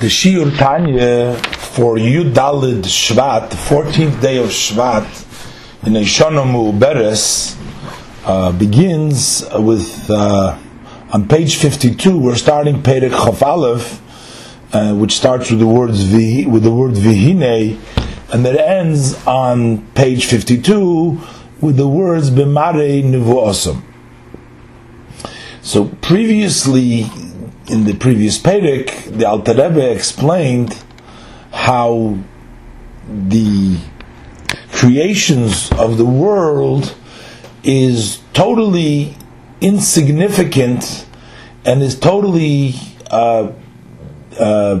the Shiur Tanya for Yud Dalid Shvat, the 14th day of Shvat, in Eshonomu Beres, uh, begins with, uh, on page 52, we're starting Perek Chof Aleph, uh, which starts with the words with the word Vihine, and that ends on page 52 with the words B'mare Nivuosam. So previously, in the previous Perek, the Alter Rebbe explained how the creations of the world is totally insignificant and is totally uh, uh,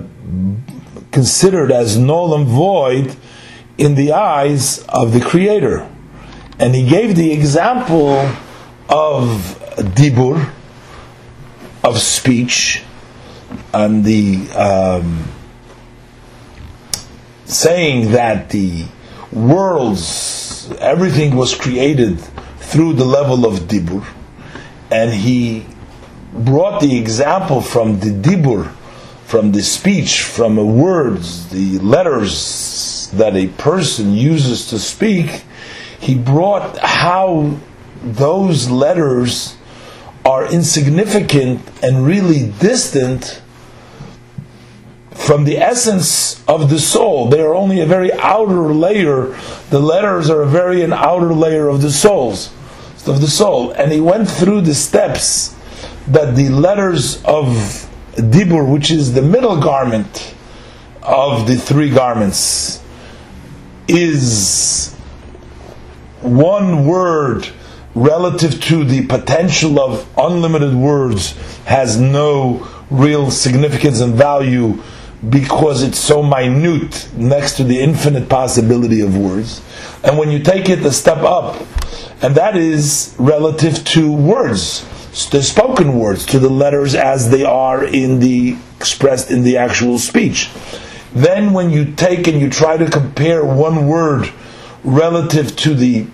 considered as null and void in the eyes of the Creator. And he gave the example of Dibur, of speech and the um, saying that the worlds, everything was created through the level of dibur, and he brought the example from the dibur, from the speech, from the words, the letters that a person uses to speak. He brought how those letters are insignificant and really distant from the essence of the soul. They are only a very outer layer. The letters are a very an outer layer of the souls, of the soul. And he went through the steps that the letters of Dibur, which is the middle garment of the three garments, is one word relative to the potential of unlimited words has no real significance and value because it's so minute next to the infinite possibility of words. And when you take it a step up, and that is relative to words, the spoken words, to the letters as they are in the expressed in the actual speech. Then when you take and you try to compare one word relative to the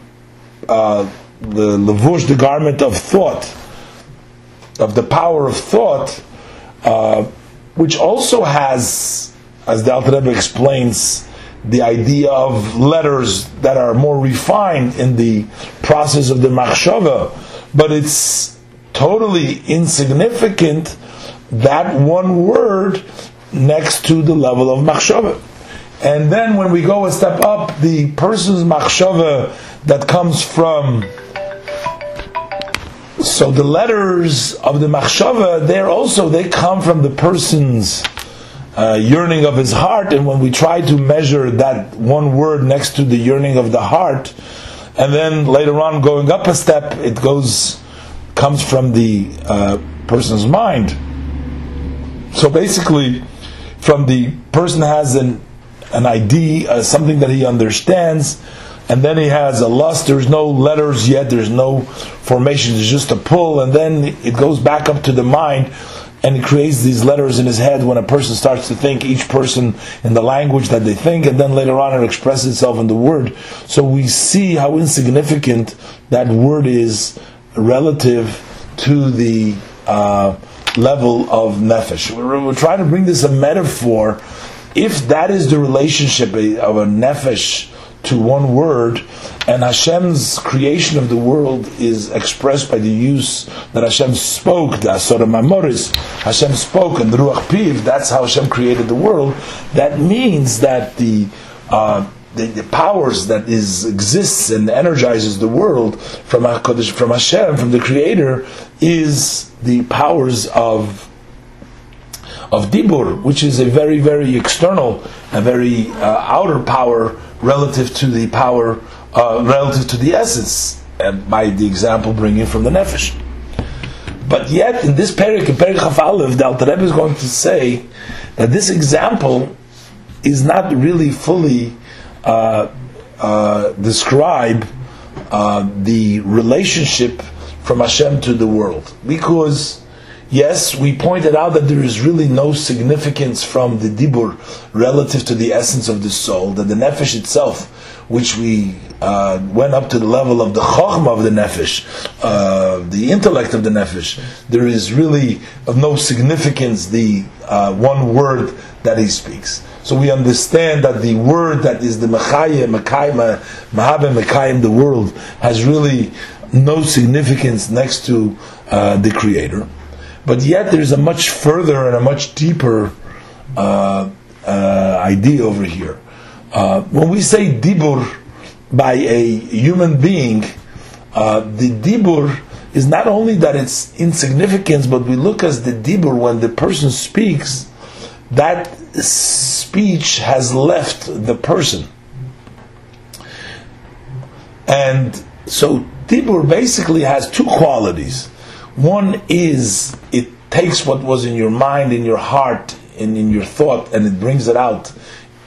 uh, the levush, the garment of thought, of the power of thought, uh, which also has, as the Alter Rebbe explains, the idea of letters that are more refined in the process of the machshava, but it's totally insignificant that one word next to the level of machshava. And then when we go a step up, the person's machshava that comes from so the letters of the machshava, there also they come from the person's uh, yearning of his heart, and when we try to measure that one word next to the yearning of the heart, and then later on going up a step, it goes comes from the uh, person's mind. So basically, from the person has an an idea, uh, something that he understands and then he has a lust. There's no letters yet. There's no formation. It's just a pull, and then it goes back up to the mind, and it creates these letters in his head when a person starts to think. Each person in the language that they think, and then later on it expresses itself in the word. So we see how insignificant that word is relative to the uh, level of nefesh. We're, we're trying to bring this a metaphor. If that is the relationship of a nefesh to one word, and Hashem's creation of the world is expressed by the use that Hashem spoke, the Asura Mamoris, Hashem spoke, and the Ruach Piv, that's how Hashem created the world. That means that the uh, the, the, powers that is exists and energizes the world from HaKadosh, from Hashem, from the Creator, is the powers of of Dibur, which is a very, very external, a very uh, outer power relative to the power, uh, relative to the essence, and by the example bringing from the Nefesh. But yet, in this Perik, in Perik Chaf the Alter Rebbe is going to say that this example is not really fully uh, uh, describe uh, the relationship from Hashem to the world, because Yes, we pointed out that there is really no significance from the dibur relative to the essence of the soul, that the nefesh itself, which we uh, went up to the level of the chokhmah of the nefesh, uh, the intellect of the nefesh, there is really of no significance the uh, one word that he speaks. So we understand that the word that is the mechayim, mekayim, mahabe mekayim, the world, has really no significance next to uh, the Creator. But yet there's a much further and a much deeper uh, uh, idea over here. Uh, when we say dibur by a human being, uh, the dibur is not only that it's insignificance, but we look as the dibur when the person speaks, that speech has left the person. And so dibur basically has two qualities. One is it takes what was in your mind, in your heart, and in your thought, and it brings it out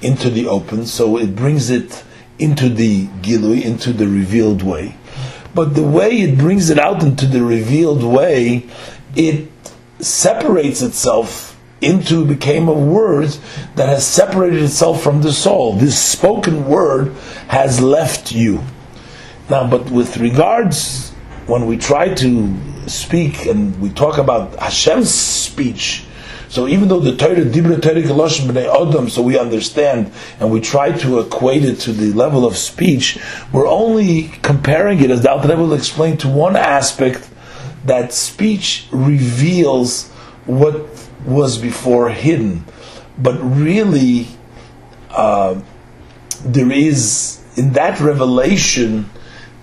into the open. So it brings it into the gilui, into the revealed way. But the way it brings it out into the revealed way, it separates itself into became a word that has separated itself from the soul. This spoken word has left you. Now, but with regards when we try to speak and we talk about Hashem's speech, so even though the Torah Dibra Torah Kaloshim B'nei Odom, so we understand and we try to equate it to the level of speech, we're only comparing it, as the Alter will explain, to one aspect that speech reveals what was before hidden, but really uh, there is in that revelation.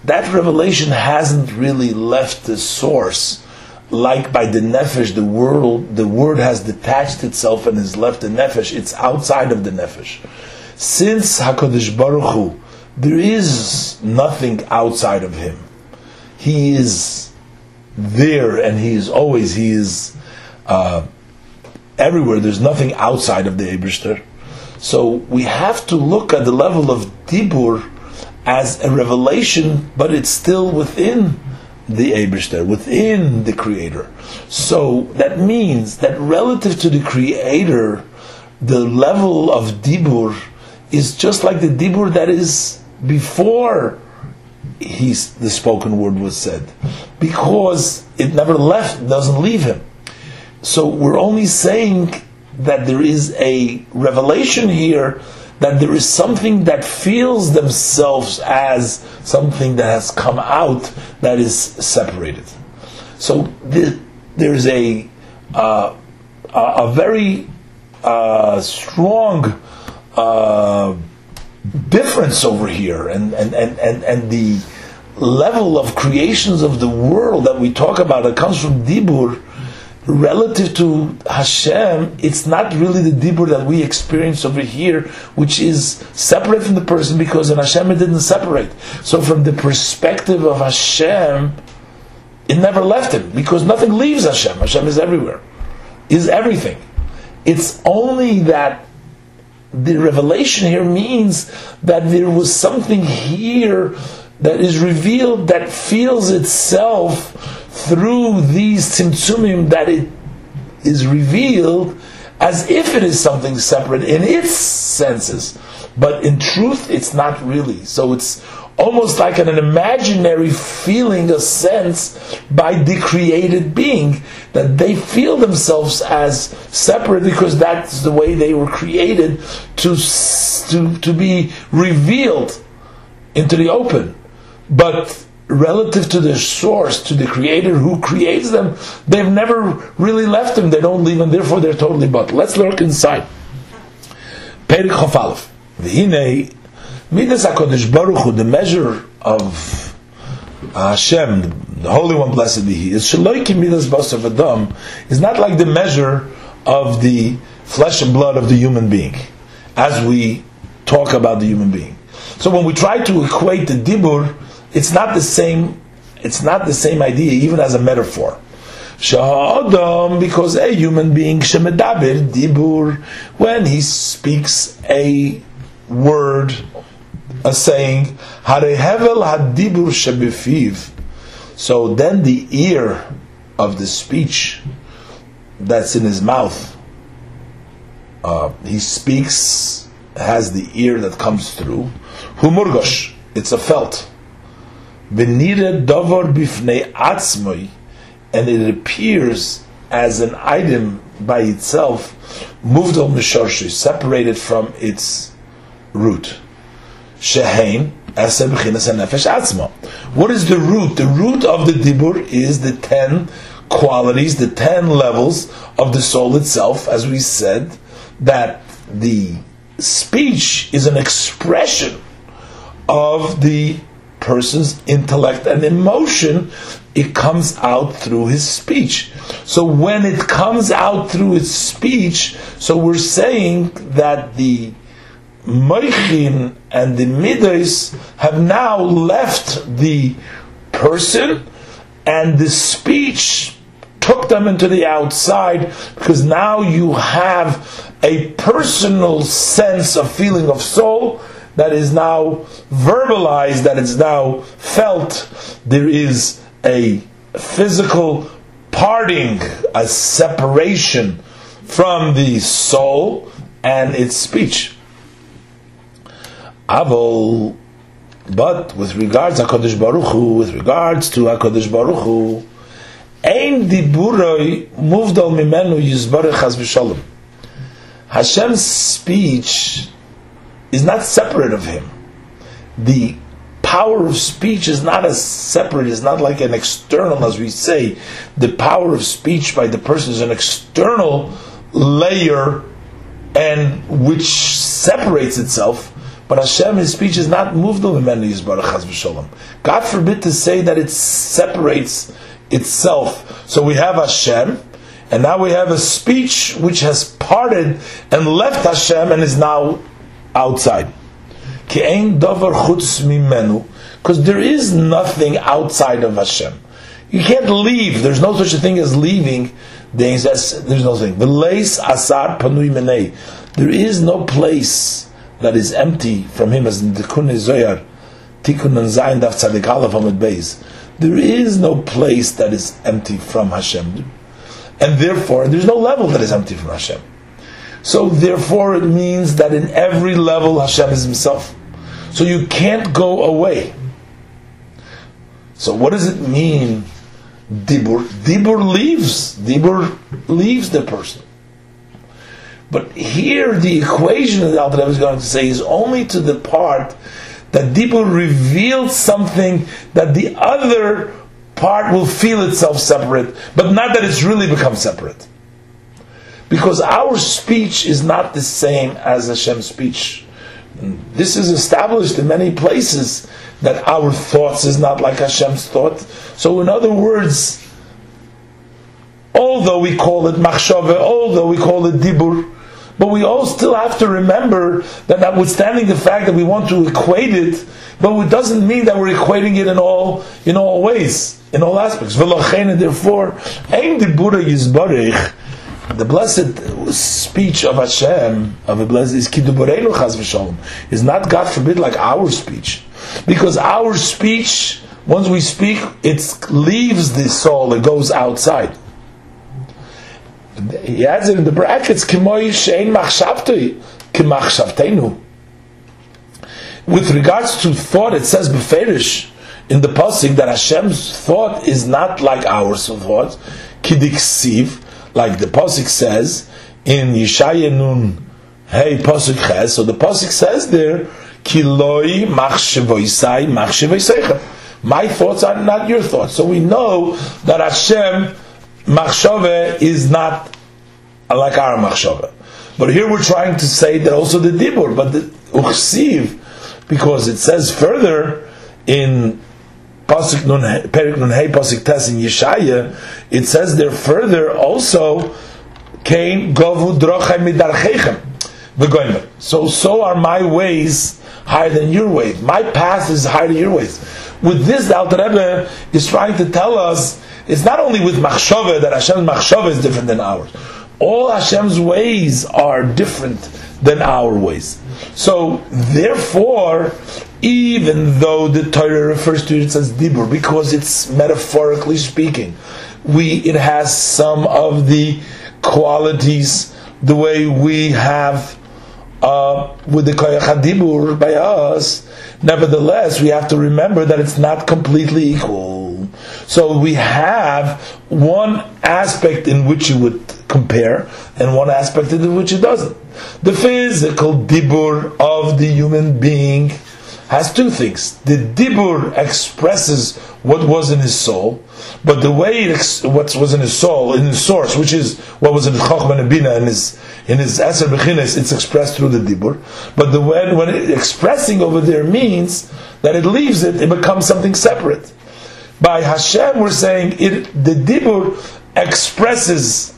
That revelation hasn't really left the source, like by the nefesh, the world, the word has detached itself and has left the nefesh. It's outside of the nefesh. Since Hakadosh Baruch Hu, there is nothing outside of him. He is there, and he is always. He is uh, everywhere. There's nothing outside of the Eberster. So we have to look at the level of Dibur as a revelation, but it's still within the Eberster, within the Creator. So that means that relative to the Creator, the level of Dibur is just like the Dibur that is before he's, the spoken word was said, because it never left, doesn't leave him. So we're only saying that there is a revelation here that there is something that feels themselves as something that has come out that is separated. So there's a uh, a very uh, strong uh, difference over here, and, and, and, and, and the level of creations of the world that we talk about that comes from Dibur relative to Hashem, it's not really the dibur that we experience over here, which is separate from the person because in Hashem it didn't separate. So from the perspective of Hashem, it never left him because nothing leaves Hashem. Hashem is everywhere, is everything. It's only that the revelation here means that there was something here that is revealed that feels itself through these tzimtzumim that it is revealed as if it is something separate in its senses. But in truth, it's not really. So it's almost like an, an imaginary feeling, a sense by the created being that they feel themselves as separate because that's the way they were created to, to, to be revealed into the open. But relative to the source, to the creator who creates them, they've never really left him. They don't leave and therefore they're totally but. Let's look inside. Perik Chofalef. V'hinei, Midas HaKadosh Baruch Hu, the measure of Hashem, the Holy One, blessed be He, is Shaloiki Midas Basar Adam, is not like the measure of the flesh and blood of the human being, as we talk about the human being. So when we try to equate the Dibur it's not the same. It's not the same idea, even as a metaphor. Shahadam, because a human being shemedaber dibur, when he speaks a word, a saying, harehevel hadibur shebefiv. So then the ear of the speech that's in his mouth, uh, he speaks has the ear that comes through. Humurgosh, it's a felt. Benire davar bifnei atzmoi, and it appears as an item by itself, moved on mishorshi, separated from its root. Shehein, what is the root? The root of the dibur is the ten qualities, the ten levels of the soul itself, as we said, that the speech is an expression of the person's intellect and emotion, it comes out through his speech. So when it comes out through his speech, so we're saying that the Moichin and the Midas have now left the person and the speech took them into the outside because now you have a personal sense of feeling of soul that is now verbalized, that is now felt. There is a physical parting, a separation from the soul and its speech. Avol, but with regards Hakadosh Baruch Hu, with regards to Hakadosh Baruch Hu, ein diburoi muvdal mimenu yizbarech has. Hashem's speech is not separate of him. The power of speech is not as separate, it's not like an external, as we say. The power of speech by the person is an external layer and which separates itself but Hashem, His speech is not moved over many Yisbarach God forbid to say that it separates itself. So we have Hashem, and now we have a speech which has parted and left Hashem and is now outside. Because there is nothing outside of Hashem. You can't leave. There's no such a thing as leaving. There's no thing. There is no place that is empty from him as in the Zoyar, Tikkun Zayin Daf Tzadik. There is no place that is empty from Hashem. And therefore, there's no level that is empty from Hashem. So therefore it means that in every level Hashem is Himself. So you can't go away. So what does it mean? Dibur. Dibur leaves. Dibur leaves the person. But here, the equation that Rebbe is going to say is only to the part that Dibur reveals something that the other part will feel itself separate, but not that it's really become separate. Because our speech is not the same as Hashem's speech. This is established in many places that our thoughts is not like Hashem's thought. So, in other words, although we call it machshava, although we call it dibur, but we all still have to remember that notwithstanding the fact that we want to equate it, but it doesn't mean that we're equating it in all in all ways, in all aspects. Therefore, the blessed speech of Hashem, of a blessed is kiduborenu chas v'shalom, is not God forbid like our speech, because our speech, once we speak, it leaves the soul, it goes outside. He adds it in the brackets, Kimoy Shein Machshavtoi, Kimachshavteinu. With regards to thought, it says Beferish in the Pasik that Hashem's thought is not like our thought, Kidiksiv, like the Pasik says in Yeshaya Nun, Hey Pasik Ches, so the Pasik says there, Kiloi. My thoughts are not your thoughts. So we know that Hashem machshove is not like our machshove. But here we're trying to say that also the dibur, but the uchsiv, because it says further in Pasuk Nun Perik Nun Hey Pasuk Tes in Yeshaya, it says there further also came Govu Drochem Midarchechem. So so are my ways higher than your ways. My path is higher than your ways. With this, the Alter Rebbe is trying to tell us it's not only with machshava that Hashem's machshava is different than ours. All Hashem's ways are different than our ways. So, therefore, even though the Torah refers to it as dibur, because it's metaphorically speaking, we it has some of the qualities the way we have uh, with the koyach hadibur by us, nevertheless, we have to remember that it's not completely equal. So we have one aspect in which you would compare, and one aspect in which it doesn't. The physical dibur of the human being has two things. The dibur expresses what was in his soul, but the way it ex- what was in his soul, in his source, which is what was in chokhmah and bina, in his in his eser bechines, it's expressed through the dibur. But the when when it, expressing over there means that it leaves it, it becomes something separate. By Hashem, we're saying it. The dibur expresses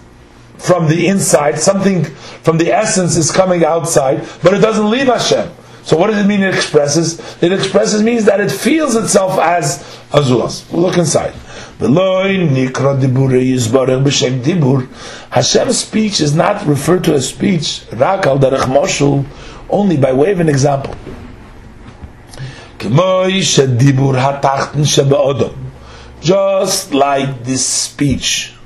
from the inside, something from the essence is coming outside, but it doesn't leave Hashem. So what does it mean it expresses? It expresses means that it feels itself as Azulas. We'll look inside. Hashem's speech is not referred to as speech, only by way of an example. Just like this speech,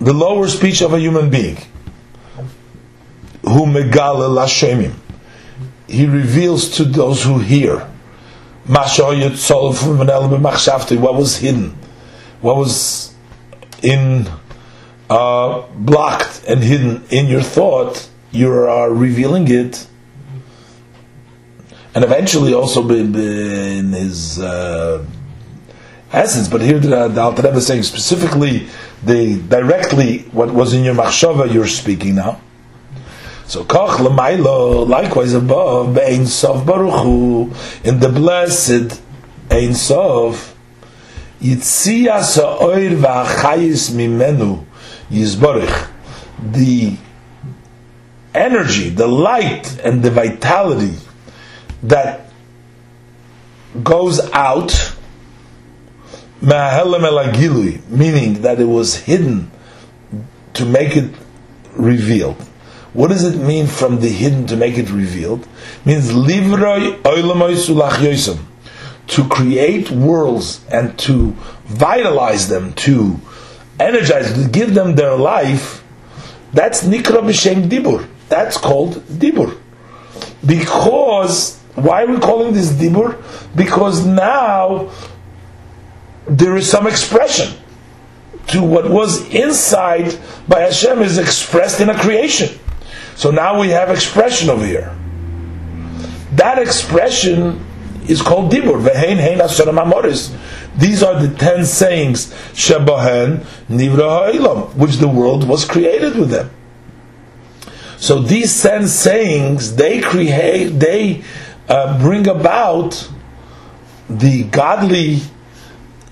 the lower speech of a human being, who megale lashemim. He reveals to those who hear what was hidden, what was in uh, blocked and hidden in your thought. You are revealing it, and eventually also in his uh, essence. But here the, the Alter Rebbe is saying specifically the directly what was in your machshava you're speaking now. So Koch Lamailo, likewise above, Be'ein Sof Baruch Hu, in the blessed Ein Sof, Yitzia Sa'oir V'achayis Mimenu Yizborich, the energy, the light, and the vitality that goes out, meaning that it was hidden to make it revealed. What does it mean from the hidden to make it revealed? It means to create worlds and to vitalize them, to energize, to give them their life. That's nikra b'shem dibur. That's called dibur. Because why are we calling this dibur? Because now there is some expression to what was inside by Hashem is expressed in a creation. So now we have expression over here. That expression is called dibur. These are the ten sayings shebahen nivra ha'ilam, which the world was created with them. So these ten sayings they create, they uh, bring about the godly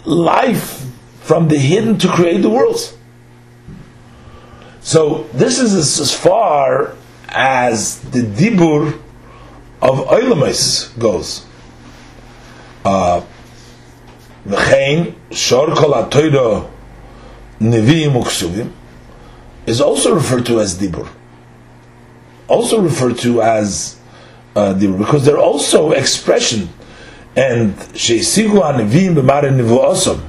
life from the hidden to create the worlds. So this is as far as the dibur of Oilamais goes. Uh, shor kol nevi'im uksuvim is also referred to as dibur. Also referred to as uh, dibur because they're also expression and sheisigu nevi'im b'mare nivu'osam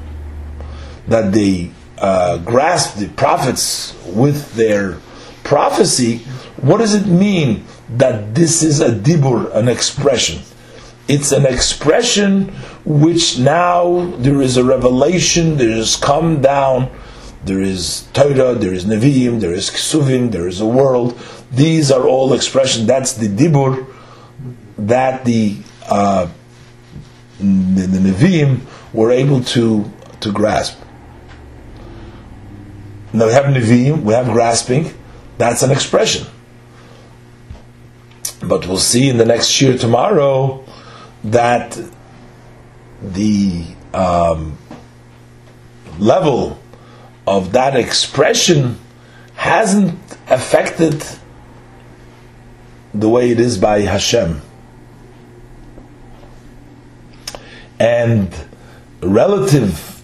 that they uh, grasp the prophets with their prophecy, what does it mean that this is a dibur, an expression? It's an expression which now there is a revelation, there is come down, there is Torah, there is Nevi'im, there is Ksuvim, there is a world. These are all expressions. That's the dibur that the uh, the, the Nevi'im were able to to grasp. Now we have Nevi'im, we have grasping, that's an expression. But we'll see in the next shiur tomorrow that the um, level of that expression hasn't affected the way it is by Hashem. And relative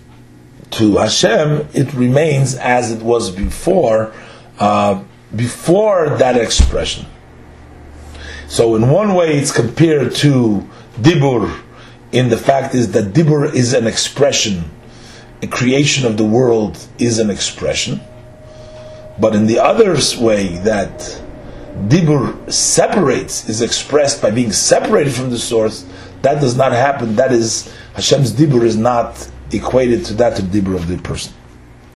to Hashem, it remains as it was before, uh, before that expression. So in one way, it's compared to dibur, in the fact is that dibur is an expression, a creation of the world is an expression. But in the other way, that dibur separates, is expressed by being separated from the source, that does not happen. That is, Hashem's dibur is not equated to that of dibur of the person.